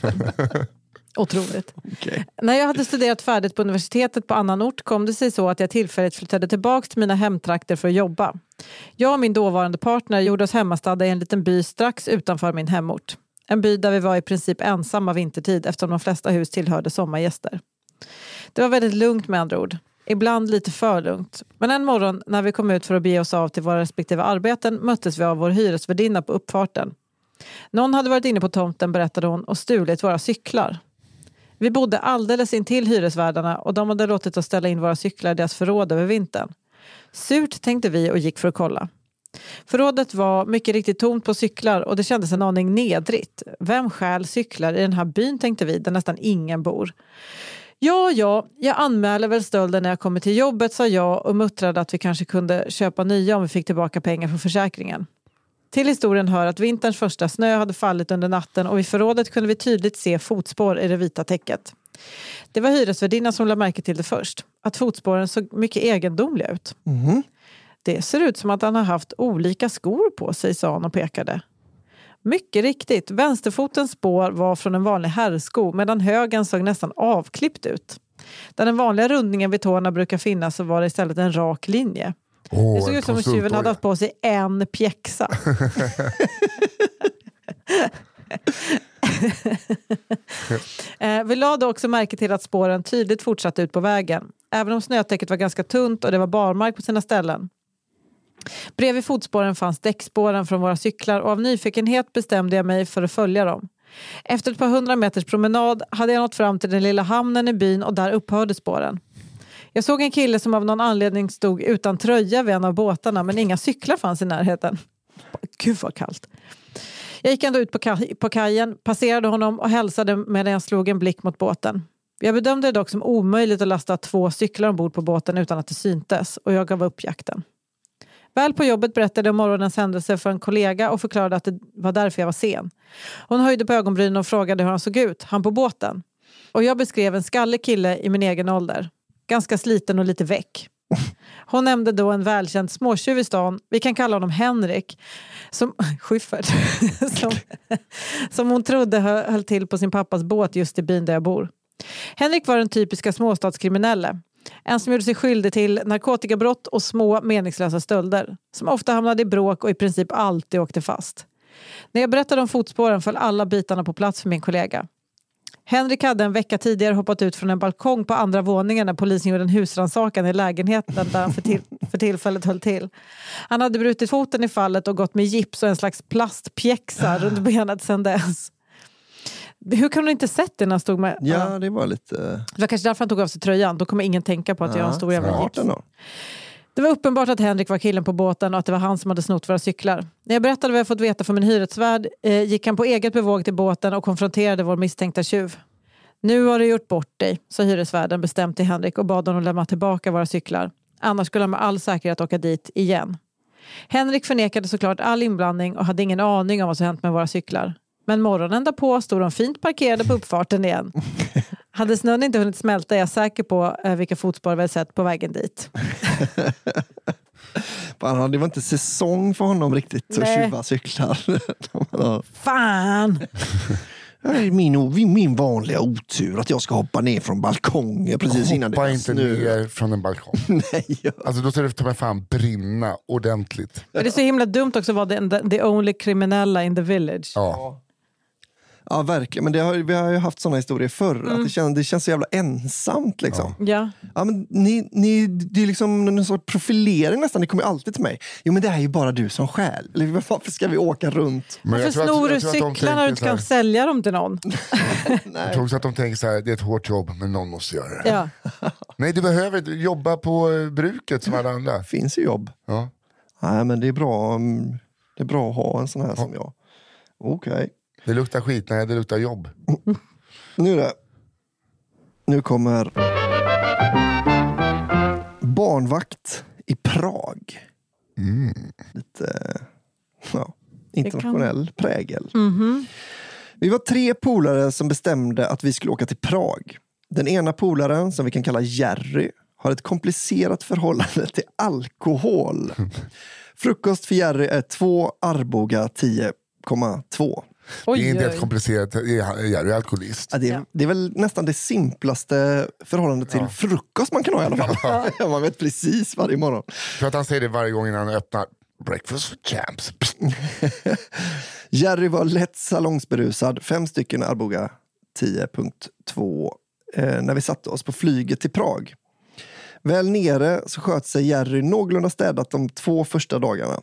Otroligt. Okej. När jag hade studerat färdigt på universitetet på annan ort kom det sig så att jag tillfälligt flyttade tillbaka till mina hemtrakter för att jobba. Jag och min dåvarande partner gjorde oss hemmastadda i en liten by strax utanför min hemort. En by där vi var i princip ensamma vintertid eftersom de flesta hus tillhörde sommargäster. Det var väldigt lugnt med andra ord. Ibland lite för lugnt. Men en morgon när vi kom ut för att bege oss av till våra respektive arbeten möttes vi av vår hyresvärdinna på uppfarten. Någon hade varit inne på tomten, berättade hon, och stulit våra cyklar. Vi bodde alldeles intill hyresvärdarna och de hade låtit oss ställa in våra cyklar i deras förråd över vintern. Surt tänkte vi och gick för att kolla. Förrådet var mycket riktigt tomt på cyklar och det kändes en aning nedrigt. Vem stjäl cyklar i den här byn tänkte vi, där nästan ingen bor. Ja, ja, jag anmäler väl stölden när jag kommer till jobbet, sa jag och muttrade att vi kanske kunde köpa nya om vi fick tillbaka pengar från försäkringen. Till historien hör att vinterns första snö hade fallit under natten och vid förrådet kunde vi tydligt se fotspår i det vita täcket. Det var hyresvärdinnan som lade märke till det först, att fotspåren såg mycket egendomliga ut. Mhm. Det ser ut som att han har haft olika skor på sig, sa hon och pekade. Mycket riktigt, vänsterfotens spår var från en vanlig herrsko medan högen såg nästan avklippt ut. Där den vanliga rundningen vid tårna brukar finnas så var det istället en rak linje. Åh, Det såg ut som om tjuven hade haft på sig en pjäxa. Eh, Vi lade också märke till att spåren tydligt fortsatte ut på vägen. Även om snötäcket var ganska tunt och det var barmark på sina ställen. Bredvid fotspåren fanns däckspåren från våra cyklar och av nyfikenhet bestämde jag mig för att följa dem. Efter ett par hundra meters promenad hade jag nått fram till den lilla hamnen i byn och där upphörde spåren. Jag såg en kille som av någon anledning stod utan tröja vid en av båtarna men inga cyklar fanns i närheten. Gud vad kallt. Jag gick ändå ut på, kaj på kajen, passerade honom och hälsade medan jag slog en blick mot båten. Jag bedömde det dock som omöjligt att lasta två cyklar ombord på båten utan att det syntes och jag gav upp jakten. Väl på jobbet berättade jag om morgonens händelse för en kollega och förklarade att det var därför jag var sen. Hon höjde på ögonbrynen och frågade hur han såg ut, han på båten. Och jag beskrev en skallig kille i min egen ålder. Ganska sliten och lite väck. Hon nämnde då en välkänd småtjuv i stan, vi kan kalla honom Henrik, som, Schyffert, som, som hon trodde höll till på sin pappas båt just i byn där jag bor. Henrik var den typiska småstadskriminelle. En som gjorde sig skyldig till narkotikabrott och små meningslösa stölder. Som ofta hamnade i bråk och i princip alltid åkte fast. När jag berättade om fotspåren föll alla bitarna på plats för min kollega. Henrik hade en vecka tidigare hoppat ut från en balkong på andra våningen när polisen gjorde en husrannsakan i lägenheten där han för, till, för tillfället höll till. Han hade brutit foten i fallet och gått med gips och en slags plastpjäxa runt benet sedan dess. Hur kan du inte sett det när han stod med... Ja, det var lite... Det var kanske därför han tog av sig tröjan. Då kommer ingen tänka på att jag har en stor jävla gips. Det var uppenbart att Henrik var killen på båten och att det var han som hade snott våra cyklar. När jag berättade vad jag fått veta från min hyresvärd eh, gick han på eget bevåg till båten och konfronterade vår misstänkta tjuv. Nu har du gjort bort dig, sa hyresvärden bestämt till Henrik och bad honom lämna tillbaka våra cyklar. Annars skulle han med all säkerhet åka dit igen. Henrik förnekade såklart all inblandning och hade ingen aning om vad som hänt med våra cyklar. Men morgonen därpå stod de fint parkerade på uppfarten igen. Hade snön inte hunnit smälta är jag säker på eh, vilka fotspår vi hade sett på vägen dit. Det var inte säsong för honom riktigt att tjuva cyklar. Fan! Det är min, min vanliga otur att jag ska hoppa ner från balkongen precis innan det Hoppa inte snöa. ner från en balkong. Nej, ja. Alltså då ska det ta mig fan brinna ordentligt. Men det är så himla dumt också att vara the, the only kriminella in the village. Ja. Ja, verkligen. Men det har, vi har ju haft såna historier förr. Mm. Att det, känns, det känns så jävla ensamt. Liksom. Ja. Ja, men ni, ni, det är liksom en sorts profilering nästan. Ni kommer alltid till mig. Jo, men det är ju bara du som stjäl. Eller varför ska vi åka runt? Men Varför snor du jag tror att de cyklar när du inte kan sälja dem till någon? Jag tror också att de tänker så här, det är ett hårt jobb men någon måste göra det. Ja. Nej du behöver jobba på eh, bruket som alla andra. Det finns ju jobb. Ja. Nej, men det är bra, mm, det är bra att ha en sån här som jag. Okej. Det luktar skit, nej det luktar jobb. Nu det. Nu kommer barnvakt i Prag. Lite ja, internationell prägel. Vi var tre polare som bestämde att vi skulle åka till Prag. Den ena polaren, som vi kan kalla Jerry, har ett komplicerat förhållande till alkohol. Frukost för Jerry är två Arboga 10,2. Oj, det är inte ett komplicerat, det är- alkoholist. Ja, det, är, Ja. det är väl nästan det simplaste förhållandet till frukost man kan ha i alla fall. man vet precis varje morgon. För att han säger det varje gång innan han öppnar. Breakfast for champs. Jerry var lätt salongsberusad, fem stycken Arboga 10.2 eh, när vi satte oss på flyget till Prag. Väl nere så sköt sig Jerry någorlunda städat de två första dagarna.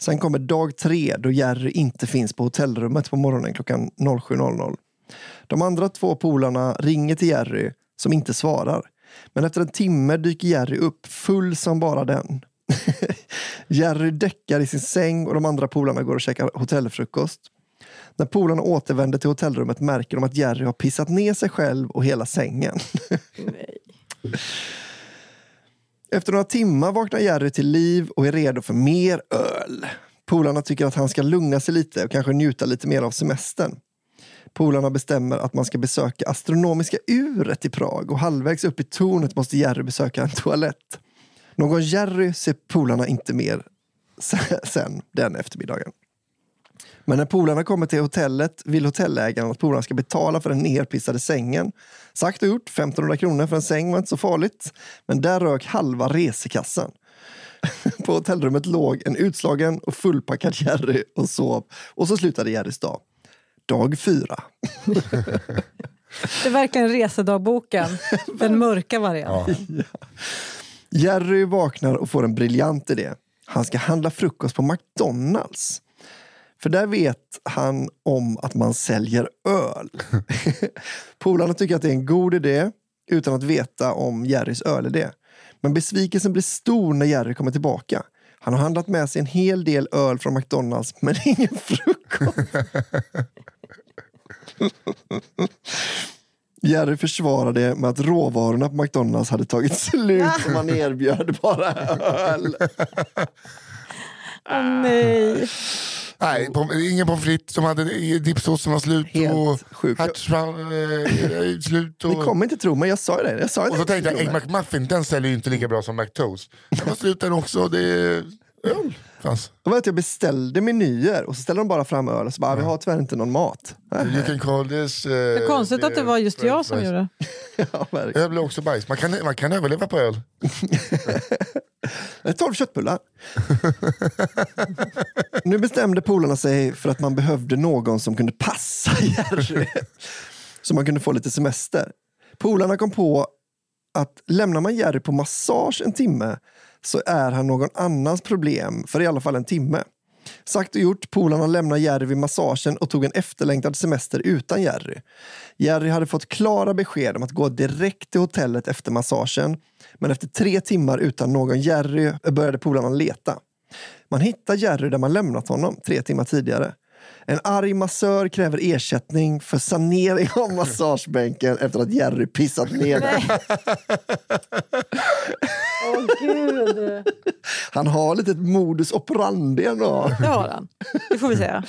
Sen kommer dag tre då Jerry inte finns på hotellrummet på morgonen klockan 07.00. De andra två polarna ringer till Jerry som inte svarar. Men efter en timme dyker Jerry upp full som bara den. Jerry däckar i sin säng och de andra polarna går och käkar hotellfrukost. När polarna återvänder till hotellrummet märker de att Jerry har pissat ner sig själv och hela sängen. Efter några timmar vaknar Jerry till liv och är redo för mer öl. Polarna tycker att han ska lugna sig lite och kanske njuta lite mer av semestern. Polarna bestämmer att man ska besöka astronomiska uret i Prag och halvvägs upp i tornet måste Jerry besöka en toalett. Någon Jerry ser polarna inte mer sen den eftermiddagen. Men när polarna kommer till hotellet vill hotellägaren att polarna ska betala för den nerpissade sängen. Sagt och gjort, 1500 kronor för en säng var inte så farligt. Men där rök halva resekassan. På hotellrummet låg en utslagen och fullpackad Jerry och sov. Och så slutade Jerrys dag. Dag fyra. Det är verkligen resedagboken. Den mörka varianten. Jerry vaknar och får en briljant idé. Han ska handla frukost på McDonalds. För där vet han om att man säljer öl. Polarna tycker att det är en god idé utan att veta om Jerrys ölidé. Men besvikelsen blir stor när Jerry kommer tillbaka. Han har handlat med sig en hel del öl från McDonalds men ingen frukost. Jerry försvarade med att råvarorna på McDonalds hade tagit slut och man erbjöd bara öl. Åh nej. Nej, ingen pommes frites. De hade dipsåsen var slut Helt och sjukt. hertzbrand eh, slut. Ni Och, kommer inte tro mig, jag sa ju det. Jag sa och så tänkte jag, Egg McMuffin den säljer ju inte lika bra som McToast. Den var slut den också. Det öl fanns. Det var att jag beställde menyer och så ställde de bara fram öl och så bara, vi har tyvärr inte någon mat. You can call this... Uh, Det är konstigt att det var just jag som gjorde det. Ja. Öl blir också bajs. Man kan, man kan överleva på öl. 12 köttbullar. nu bestämde polarna sig för att man behövde någon som kunde passa Jerry. så man kunde få lite semester. Polarna kom på att lämnar man Jerry på massage en timme så är han någon annans problem för i alla fall en timme. Sagt och gjort, polarna lämnade Jerry vid massagen och tog en efterlängtad semester utan Jerry. Jerry hade fått klara besked om att gå direkt till hotellet efter massagen. Men efter tre timmar utan någon Jerry började polarna leta. Man hittar Jerry där man lämnat honom tre timmar tidigare. En arg massör kräver ersättning för sanering av massagebänken efter att Jerry pissat ner den. Åh gud. Han har lite ett modus operandi ändå. Det har han. Det får vi säga.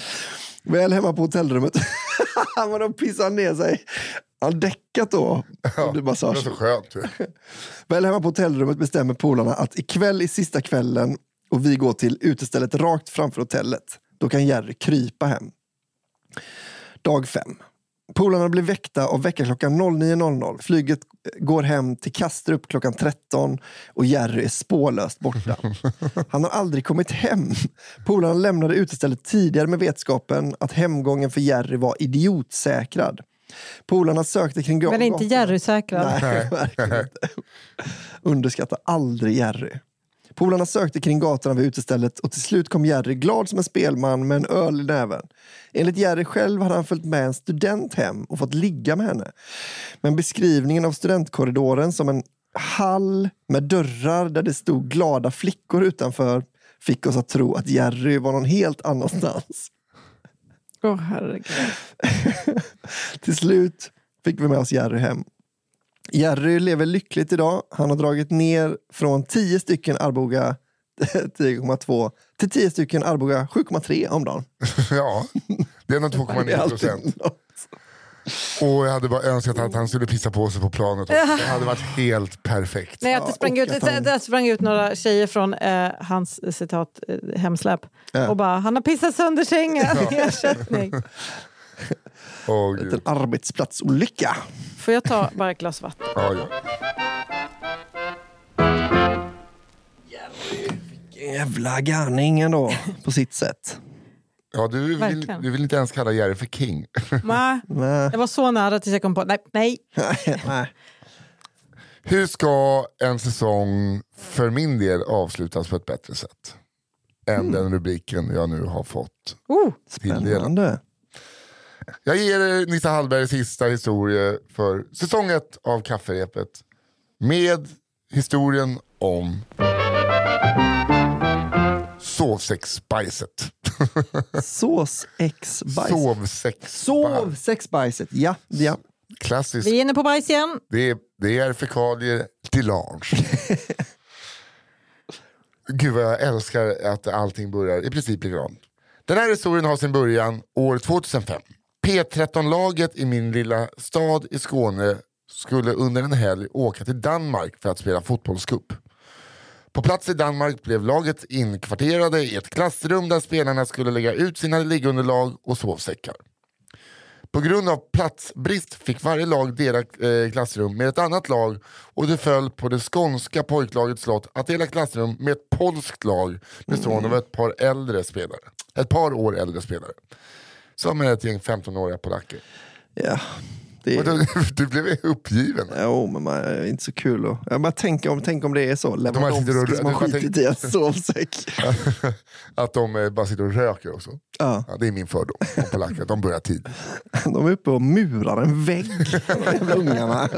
Väl hemma på hotellrummet. Han var då pissar ner sig. Han däckat då. under Det massagen. var så skönt. Väl hemma på hotellrummet bestämmer polarna att ikväll är sista kvällen och vi går till utestället rakt framför hotellet. Då kan Jerry krypa hem. Dag fem. Polarna blir väckta av väckarklockan 09.00. Flyget går hem till Kastrup klockan 13 och Jerry är spårlöst borta. Han har aldrig kommit hem. Polarna lämnade utestället tidigare med vetskapen att hemgången för Jerry var idiotsäkrad. Polarna sökte kring Men inte gatorna. Jerry-säkrad. Nej, verkligen inte. Underskatta aldrig Jerry. Polarna sökte kring gatorna vid utestället och till slut kom Jerry glad som en spelman med en öl i näven. Enligt Jerry själv hade han följt med en student hem och fått ligga med henne. Men beskrivningen av studentkorridoren som en hall med dörrar där det stod glada flickor utanför fick oss att tro att Jerry var någon helt annanstans. Åh herregud. Till slut fick vi med oss Jerry hem. Jerry lever lyckligt idag. Han har dragit ner från 10 stycken Arboga 10,2 till 10 stycken Arboga 7,3 om dagen. Ja, det är är 2,9 alltid procent. Och jag hade bara önskat att han skulle pissa på sig på planet. också. Det hade varit helt perfekt. Nej, att det sprang, och ut, att han- det sprang ut några tjejer från eh, hans eh, citat eh, hemsläp Ja. och bara “han har pissat sönder sängen, ersättning”. Gud. En arbetsplatsolycka. Får jag ta bara ett glas vatten? Ja, ja. Jävla garning ändå, på sitt sätt. ja du, vill, Verkligen. du vill inte ens kalla Jerry för king. Nej, Nej. jag var så nära tills jag kom på nej, nej. Nej. Hur ska en säsong för min del avslutas på ett bättre sätt? Än den rubriken jag nu har fått Oh, tilldelad. Spännande. Jag ger er Nissa Hallbergs sista historia för säsong ett av Kafferepet. Med historien om sovsexbajset. Sås-ex-bajs. Sovsex. Sov-sexbajset, ja. ja. Klassiskt. vi är inne på bajs igen. Det är, det är fekalier till lunch. Gud vad jag älskar att allting börjar i princip likadant. Den här historien har sin början år 2005. P13-laget i min lilla stad i Skåne skulle under en helg åka till Danmark för att spela fotbollscup. På plats i Danmark blev laget inkvarterade i ett klassrum där spelarna skulle lägga ut sina liggunderlag och sovsäckar. På grund av platsbrist fick varje lag dela eh, klassrum med ett annat lag och det föll på det skånska pojklagets lott att dela klassrum med ett polskt lag bestående av ett par äldre spelare. Ett par år äldre spelare som ett gäng 15-åriga polacker. Ja, det Och du, du blev uppgiven. Jo, men man, det är inte så kul. Att, jag bara tänker om, tänk om det är så. och- Lewandowski som har skitit i en sovsäck. Att de eh, bara sitter och röker också. Ja, Ja, det är min fördom om polacker, de börjar tid. de är uppe och murar en vägg, de ungarna.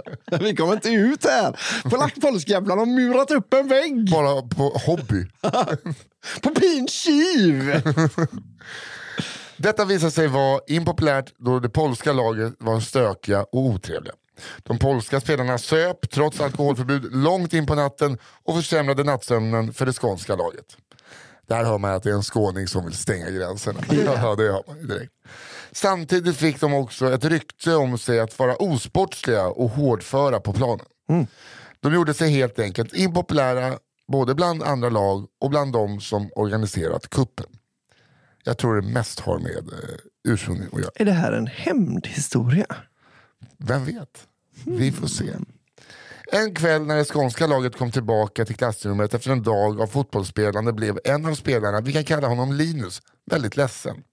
Vi kommer inte ut här. Polack, polskjävlarna har murat upp en vägg Bara på hobby. på pin kiv. Detta visade sig vara impopulärt då det polska laget var stökiga och otrevliga. De polska spelarna söp trots alkoholförbud långt in på natten och försämrade nattsömnen för det skånska laget. Där hör man att det är en skåning som vill stänga gränserna. Ja, det hör man direkt. Samtidigt fick de också ett rykte om sig att vara osportsliga och hårdföra på planen. De gjorde sig helt enkelt impopulära både bland andra lag och bland de som organiserat kuppen. Jag tror det mest har med eh, ursprung att göra. Är det här en hämndhistoria? Vem vet? Vi får se. En kväll när det skånska laget kom tillbaka till klassrummet efter en dag av fotbollsspelande blev en av spelarna, vi kan kalla honom Linus, väldigt ledsen.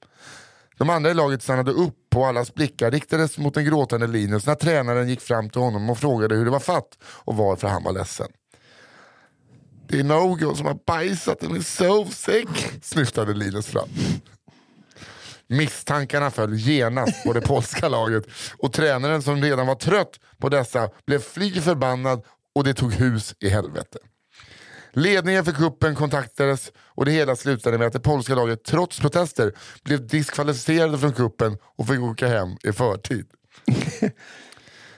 De andra i laget stannade upp och allas blickar riktades mot den gråtande Linus när tränaren gick fram till honom och frågade hur det var fatt och varför han var ledsen. Det är någon som har bajsat i min sovsäck, snyftade Linus fram. Misstankarna föll genast på det polska laget och tränaren som redan var trött på dessa blev fly förbannad och det tog hus i helvete. Ledningen för kuppen kontaktades och det hela slutade med att det polska laget trots protester blev diskvalificerade från kuppen och fick åka hem i förtid.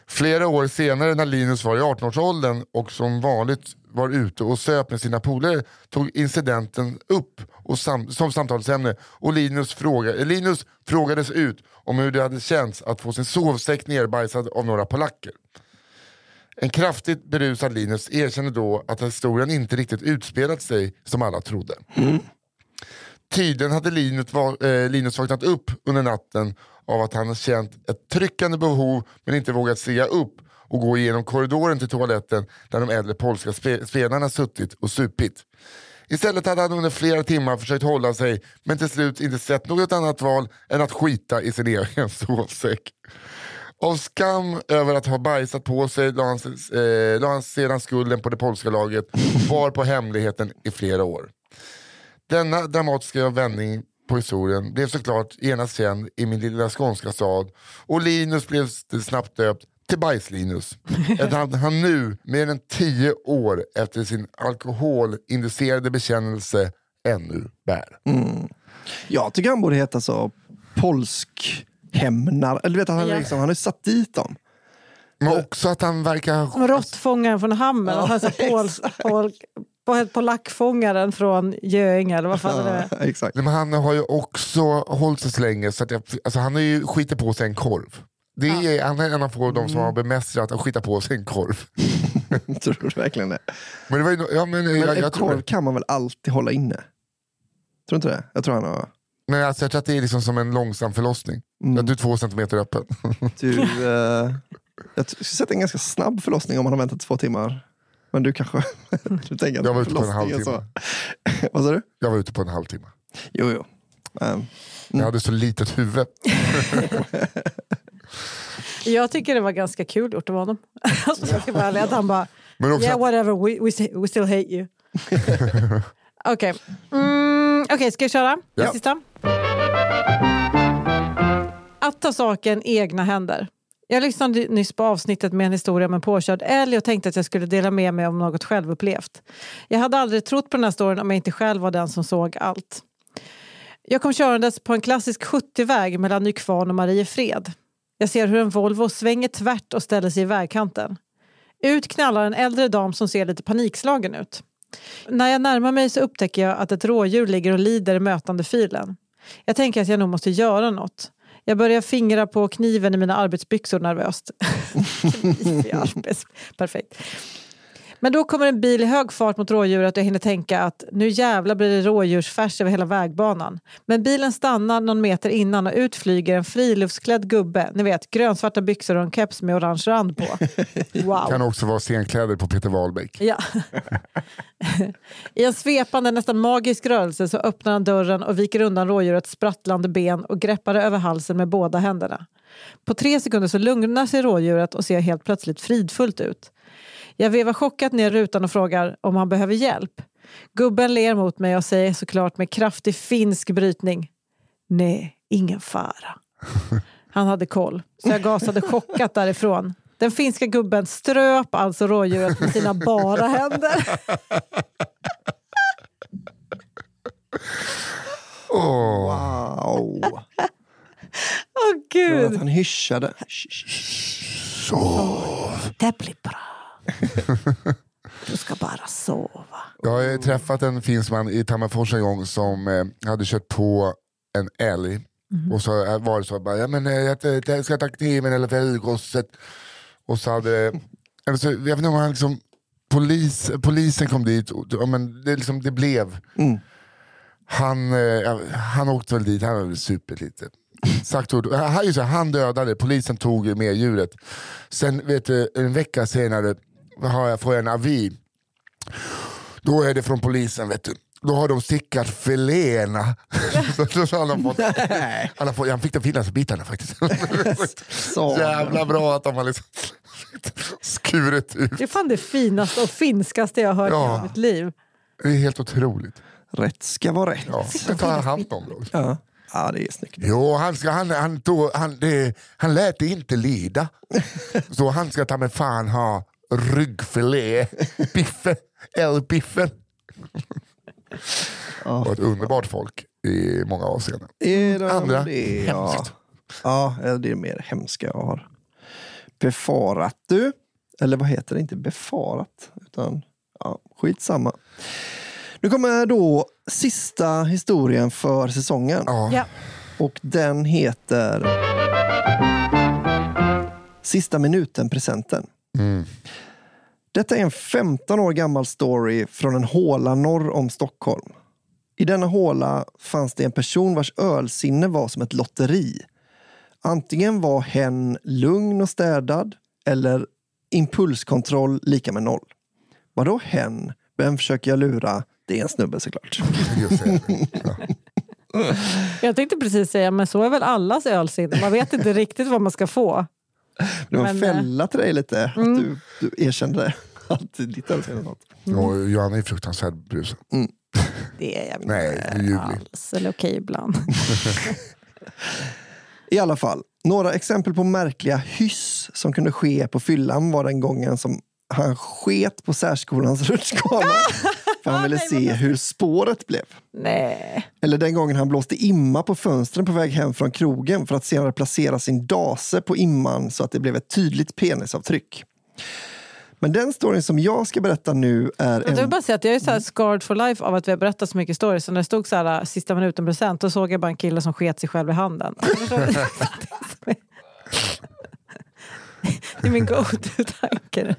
Flera år senare när Linus var i 18-årsåldern och som vanligt var ute och söp med sina polare tog incidenten upp och sam som samtalsämne och Linus, fråga Linus frågades ut om hur det hade känts att få sin sovsäck nerbajsad av några polacker. En kraftigt berusad Linus erkände då att historien inte riktigt utspelat sig som alla trodde. Tydligen hade Linus, va- eh, Linus vaknat upp under natten av att han känt ett tryckande behov men inte vågat stiga upp och gå igenom korridoren till toaletten där de äldre polska spe- spelarna suttit och supit. Istället hade han under flera timmar försökt hålla sig men till slut inte sett något annat val än att skita i sin egen sovsäck. Av skam över att ha bajsat på sig la han, eh, la han sedan skulden på det polska laget och bar på hemligheten i flera år. Denna dramatiska vändning på historien blev såklart genast känd i min lilla skånska stad och Linus blev snabbt döpt till Bajs-Linus. Ett namn han nu, mer än tio år efter sin alkoholinducerade bekännelse, ännu bär. Jag tycker han borde heta så polsk hämnare. Eller du vet, han, Ja. liksom, han har ju satt dit dem. Men också att han verkar... Råttfångaren från Hammel. Ja, alltså pols, pol, pol, polackfångaren från Göinge eller vad fan det är. Ja, exakt. Men han har ju också hållit sig så länge så att jag, alltså han har ju skitit på sig en korv. Det är, Han är en av få de som har bemästrat att skita på sig en korv. Tror du verkligen det? Men, det var ju, ja, men, Men jag, en jag, korv det. kan man väl alltid hålla inne? Tror du inte det? Jag tror han har... men alltså, jag tror att det är liksom som en långsam förlossning. Mm. Att du är två centimeter öppen. Du, eh, jag skulle sätta en ganska snabb förlossning om man har väntat två timmar. Men du kanske... du tänker att Jag var ute på en halvtimme. Vad sa du? Jag var ute på en halvtimme. Jo, jo. Um, Jag hade så litet huvud. Jag tycker det var ganska kul gjort av honom. Alltså, vara att han bara, Men också yeah whatever, we, we, we still hate you. Okej, mm, okay, ska jag köra? Ja. Sista. Att ta saken i egna händer. Jag lyssnade nyss på avsnittet med en historia om en påkörd älg och tänkte att jag skulle dela med mig om något självupplevt. Jag hade aldrig trott på den här storyn om jag inte själv var den som såg allt. Jag kom körandes på en klassisk 70-väg mellan Nykvarn och Mariefred. Jag ser hur en Volvo svänger tvärt och ställer sig i vägkanten. Ut knallar en äldre dam som ser lite panikslagen ut. När jag närmar mig så upptäcker jag att ett rådjur ligger och lider i mötande filen. Jag tänker att jag nog måste göra något. Jag börjar fingra på kniven i mina arbetsbyxor nervöst. Perfekt. Men då kommer en bil i hög fart mot rådjuret och jag hinner tänka att nu jävlar blir det rådjursfärs över hela vägbanan. Men bilen stannar någon meter innan och ut flyger en friluftsklädd gubbe. Ni vet, grönsvarta byxor och en keps med orange rand på. Wow. Kan också vara scenkläder på Peter Wahlbeck. Ja. I en svepande, nästan magisk rörelse så öppnar han dörren och viker undan rådjurets sprattlande ben och greppar det över halsen med båda händerna. På tre sekunder så lugnar sig rådjuret och ser helt plötsligt fridfullt ut. Jag vevar chockat ner rutan och frågar om han behöver hjälp. Gubben ler mot mig och säger såklart med kraftig finsk brytning. Nej, ingen fara. Han hade koll, så jag gasade chockat därifrån. Den finska gubben ströp alltså rådjuret med sina bara händer. Åh, Wow. Åh att gud! han hyschade. Det blir bra. Du ska bara sova. Jag har träffat en finsk man i Tammerfors en gång som eh, hade kört på en älg. Och så var det så bara, ja, men, eh, jag, jag ska ta kniven eller fällgosset. Och så hade, eller så, jag vet inte om han liksom, polis, polisen kom dit, och, ja, men det, liksom, det blev. Mm. Han, eh, han åkte väl dit, han var väl supit lite. Sagt ord, han, han dödade, polisen tog med djuret. Sen vet du, en vecka senare har jag, får jag en avi. Då är det från polisen, vet du. Då har de stickat filéerna. Så- han, har fått, han, har fått, han fick de finaste bitarna faktiskt. Så. Jävla bra att de har liksom skurit ut. Det är fan det finaste och finskaste jag har hört i Ja. hela mitt liv. Det är helt otroligt. Rätt ska vara rätt. Ja, det tar han hand om. Då. Ja. ja, det är snyggt. Jo, han, ska, han, han, tog, han, det, han lät det inte lida. Så han ska ta med fan ha ryggfilé, biffen, älgbiffen. Ja. Och ett underbart folk i många avseenden. Är det Andra? Det, ja. Hemskt. ja, det är mer hemska jag har befarat du. Eller vad heter det? Inte befarat, utan ja, skitsamma. Nu kommer då sista historien för säsongen. Ja. Ja. Och den heter Sista minuten-presenten. Mm. Detta är en 15 år gammal story från en håla norr om Stockholm. I denna håla fanns det en person vars ölsinne var som ett lotteri. Antingen var hen lugn och städad eller impulskontroll lika med noll. Vadå hen? Vem försöker jag lura? Det är en snubbe såklart. Jag tänkte precis säga, men så är väl allas ölsinne. Man vet inte riktigt vad man ska få. Det var en Men, eh, fälla till dig lite, att du, du erkände att ditt är något. Och Johanna är fruktansvärt brusad. Det är jag Nej, inte alls. Eller okej ibland. I alla fall, några exempel på märkliga hyss som kunde ske på fyllan var den gången som han sket på särskolans rutschkana. För han ville Nej, se hur spåret blev. Nej. Eller den gången han blåste imma på fönstren på väg hem från krogen för att senare placera sin dase på imman så att det blev ett tydligt penisavtryck. Men den storyn som jag ska berätta nu är Jag vill en... bara säga att jag är så här scarred for life av att vi har berättat så mycket stories. Så när det stod så här sista minuten present, då såg jag bara en kille som sket sig själv i handen. Det är min go-to-tanke.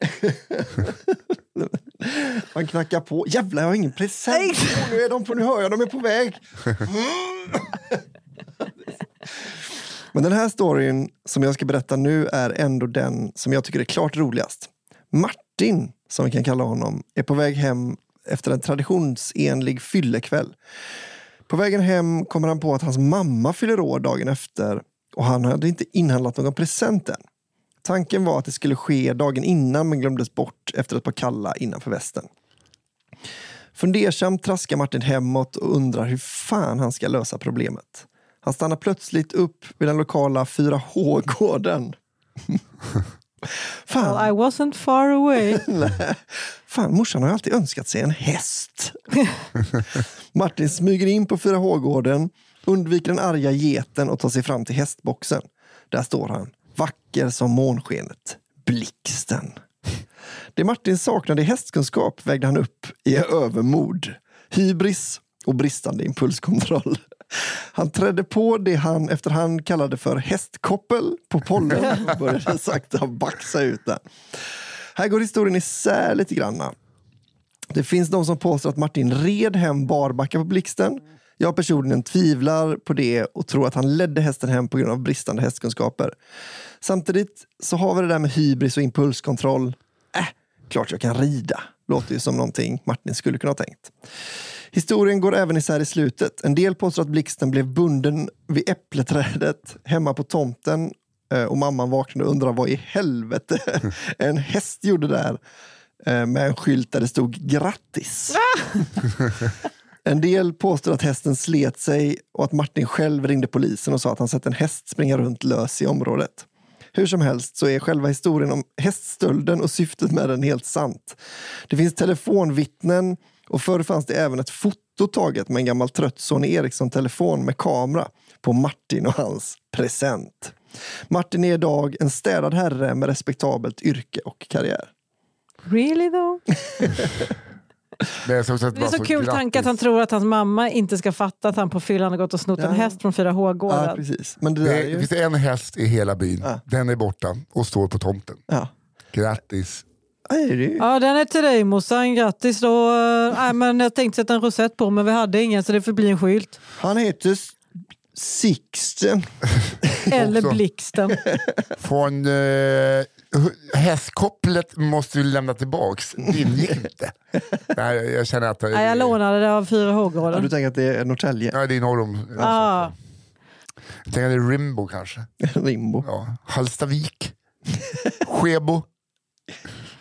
Man knackar på. Jävlar, jag har ingen present. Nu är de på, nu hör jag, de är på väg. Men den här storyn som jag ska berätta nu är ändå den som jag tycker är klart roligast. Martin, som vi kan kalla honom, är på väg hem efter en traditionsenlig fyllekväll. På vägen hem kommer han på att hans mamma fyller år dagen efter och han hade inte inhandlat någon present än. Tanken var att det skulle ske dagen innan men glömdes bort efter ett par kalla innanför västen. Fundersamt traskar Martin hemåt och undrar hur fan han ska lösa problemet. Han stannar plötsligt upp vid den lokala 4H-gården. fan, Well, I wasn't far away. Fan, morsan har alltid önskat sig en häst. Martin smyger in på 4H-gården, undviker den arga geten och tar sig fram till hästboxen. Där står han, vacker som månskenet. Blixten. Det Martin saknade i hästkunskap vägde han upp i övermod, hybris och bristande impulskontroll. Han trädde på det han efterhand kallade för hästkoppel på pollen och började sakta baxa ut den. Här går historien isär lite grann. Det finns de som påstår att Martin red hem barbacka på blixten. Jag personligen tvivlar på det och tror att han ledde hästen hem på grund av bristande hästkunskaper. Samtidigt så har vi det där med hybris och impulskontroll. Äh, klart jag kan rida. Låter ju som någonting Martin skulle kunna ha tänkt. Historien går även isär i slutet. En del påstår att blixten blev bunden vid äppleträdet hemma på tomten eh, och mamman vaknade och undrade vad i helvete en häst gjorde där eh, med en skylt där det stod grattis. En del påstår att hästen slet sig och att Martin själv ringde polisen och sa att han sett en häst springa runt lös i området. Hur som helst så är själva historien om häststölden och syftet med den helt sant. Det finns telefonvittnen och förr fanns det även ett foto taget med en gammal trött Sony Ericsson-telefon med kamera på Martin och hans present. Martin är idag en städad herre med respektabelt yrke och karriär. Really though? Också säga att Det är bara så kul grattis. tanke att han tror att hans mamma inte ska fatta att han på fyllan har gått och snott en Ja. häst från 4H-gården. Ja, precis. Men det där är Det ju... finns en häst i hela byn. Ja. Den är borta och står på tomten. Ja. Grattis. Ja, det är det den är till dig morsan. Grattis då. Nej, men jag tänkte sätta en rosett på men vi hade ingen så det får bli en skylt. Han heter Sixten. Eller. Blixten. Från eh, hästkopplet måste du lämna tillbaks. Det ingick inte. Nej, jag känner att... Nej, jag lånade det av Ja, 4H-gården. du tänker att det är Norrtälje? Ja, det är norr om... Ah, Jag tänker att det är Rimbo kanske. Rimbo. Ja. Hallstavik. Skebo.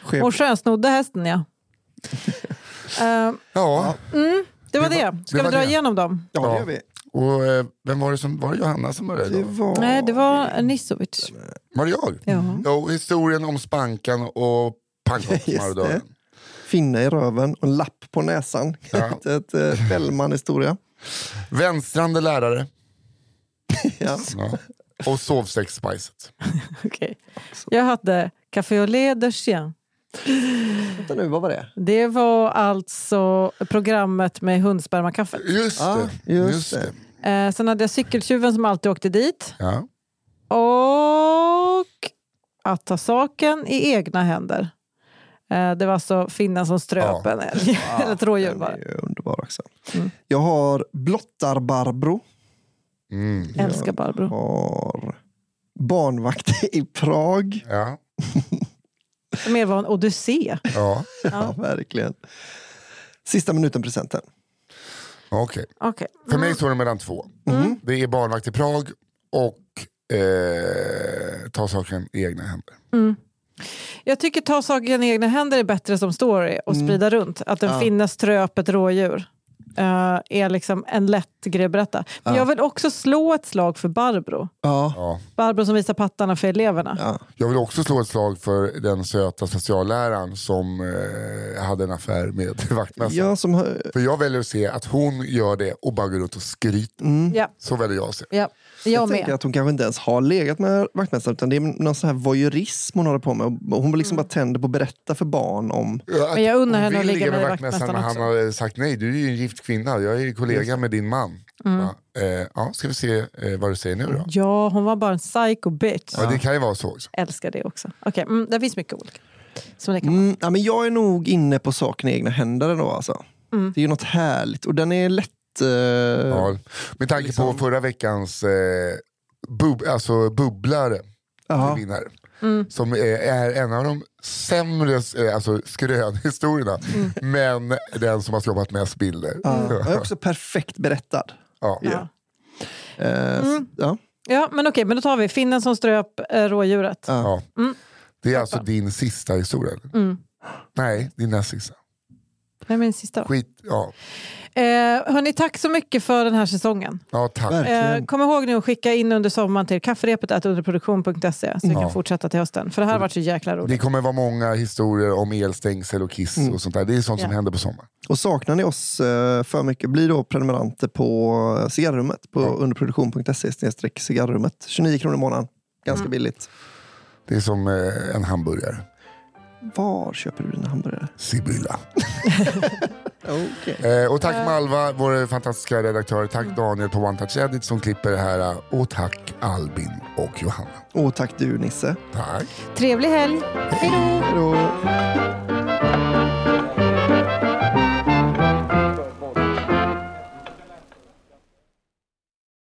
Chef. och skönsnodde hästen ja. Eh, Ja, det var Det det. var- Ska det vi dra det. igenom dem? Ja, det Ja. gör vi. Och eh, vem var det som... Var det Johanna som började? Det var... Nej, det var Nisovic. Var det jag? Ja. Jo, historien om Spankan och pannkaksmarodören. Just Finne i röven och lapp på näsan. Ja. Ett, eh, Bellman-historia. Vänstrande lärare Ja. ja. och sovsäcksspicet. Okej. Jag hade Café au lait de chien. Vänta nu, vad var det? Det var alltså programmet med hundspermakaffet. Just Ja, det. just det. Eh, sen hade jag cykeltjuven som alltid åkte dit. Ja. Och att ta saken i egna händer. Eh, det var alltså finnen som ströp Ja. en älg. Eller ett rådjur bara. underbar också. Mm. Jag har Blottar-Barbro. Mm. Älskar Barbro. Har barnvakt i Prag. Ja. Mer var en odyssé. Ja. Ja, verkligen. Sista minuten-presenten. Okej. Okej. För mig står det mellan två. Mm. Det är barnvakt i Prag och eh, ta saken i egna händer. Mm. Jag tycker ta saken i egna händer är bättre som story och sprida runt. Att en Ja. finne ströp ett rådjur eh, är liksom en lätt grej att berätta. Men Ja. jag vill också slå ett slag för Barbro. Ja. Ja. Barbro som visar pattarna för eleverna. ja. Jag vill också slå ett slag för den söta specialläraren som eh, hade en affär med vaktmästaren. Som har... För jag väljer att se att hon gör det och bara går runt och skryter. Mm. Ja, Så väljer jag att se. Ja. Jag, jag tänker med. att hon kanske inte ens har legat med vaktmästaren utan det är någon sån här voyeurism hon håller på med. Hon liksom bara tänder på att berätta för barn om... Ja, Men jag undrar henne att ligga med vaktmästaren men han har sagt nej, du är ju en gift kvinna, jag är ju kollega med din man. Mm. Ja, eh, ja, ska vi se eh, vad du säger nu då? Ja, hon var bara en psycho bitch. Ja, det kan ju vara så också. Älskar det också. Okej, mm, det finns mycket olika. Som det kan vara. Mm, ja, men jag är nog inne på saken i egna händer ändå. Alltså. Mm. Det är ju något härligt och den är lätt... Eh, Ja. Med tanke liksom- på förra veckans eh, bub alltså bubblare vinnare. Mm. Som är, är en av de sämre eh, alltså, skrönhistorierna. Mm. Men den som har skapat mest bilder. Ja, och är också perfekt berättad. Ja. Ja. Eh, Mm. ja. Ja, men okej, men då tar vi finnen som ströp eh, rådjuret. Ja. Ja. Mm. Det är alltså din sista historia? Mm. Nej, din näst sista. Det är min sista. Skit, ja. Eh, hörni, tack så mycket för den här säsongen. ja tack. Eh, kom ihåg nu att skicka in under sommaren till kafferepet underproduktion.se så vi Ja. kan fortsätta till hösten. För det här har varit så jäkla Det roligt. kommer vara många historier om elstängsel och kiss Mm. och sånt där. Det är sånt som Ja. händer på sommaren. Och saknar ni oss eh, för mycket, bli då prenumeranter på cigarrummet på Ja. underproduktion.se cigarrummet. 29 kronor i månaden. Ganska Mm. billigt. Det är som eh, en hamburgare. Var köper du dina hamburgare? Sibylla. Okay. Eh, och tack Malva, vår fantastiska redaktör. Tack Daniel på One Touch Edit som klipper det här. Och tack Albin och Johanna. Och tack du Nisse. Tack. Trevlig helg. Hej då!